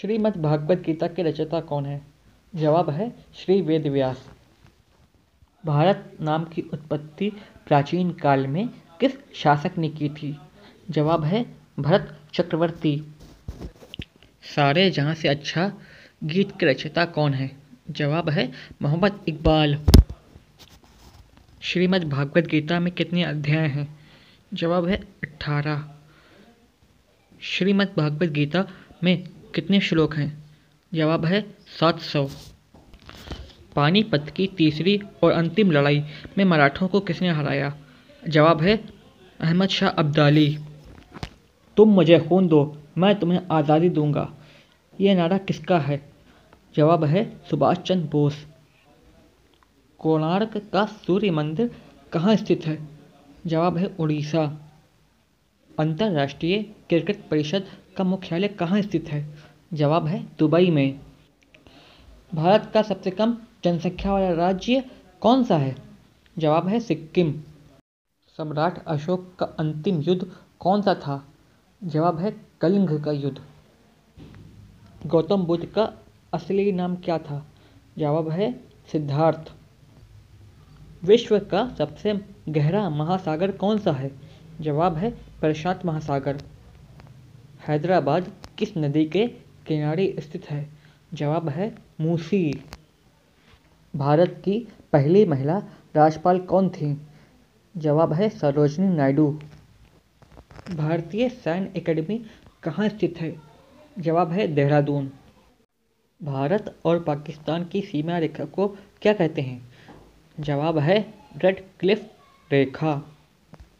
श्रीमद् भागवत गीता के रचयिता कौन है? जवाब है श्री वेद व्यास भारत नाम की उत्पत्ति प्राचीन काल में किस शासक ने की थी? जवाब है भरत चक्रवर्ती। सारे जहाँ से अच्छा गीत के रचयिता कौन है? जवाब है मोहम्मद इकबाल। श्रीमद् भागवत गीता में कितने अध्याय हैं? जवाब है अट्ठारह श्रीमद् भागवत गीता में कितने श्लोक हैं? जवाब है, सात सौ। पानीपत की तीसरी और अंतिम लड़ाई में मराठों को किसने हराया? जवाब है, अहमद शाह अब्दाली। तुम मुझे खून दो, मैं तुम्हें आज़ादी दूँगा। ये नारा किसका है? जवाब है सुभाष चंद्र बोस। कोणार्क का सूर्य मंदिर कहाँ स्थित है? जवाब है, उड़ीसा। अंतर्राष्ट्रीय क्रिकेट परिषद का मुख्यालय कहाँ स्थित है? जवाब है दुबई में। भारत का सबसे कम जनसंख्या वाला राज्य कौन सा है? जवाब है सिक्किम। सम्राट अशोक का अंतिम युद्ध कौन सा था? जवाब है कलिंग का युद्ध। गौतम बुद्ध का असली नाम क्या था? जवाब है सिद्धार्थ। विश्व का सबसे गहरा महासागर कौन सा है? जवाब है प्रशांत महासागर। हैदराबाद किस नदी के किनारे स्थित है। जवाब है मूसी। भारत की पहली महिला राज्यपाल कौन थी? जवाब है सरोजनी नायडू। भारतीय सैन्य एकेडमी कहाँ स्थित है? जवाब है देहरादून। भारत और पाकिस्तान की सीमा रेखा को क्या कहते हैं? जवाब है रेड क्लिफ रेखा।